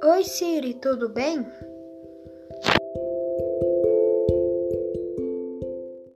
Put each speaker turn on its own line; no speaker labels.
Oi Siri, tudo bem?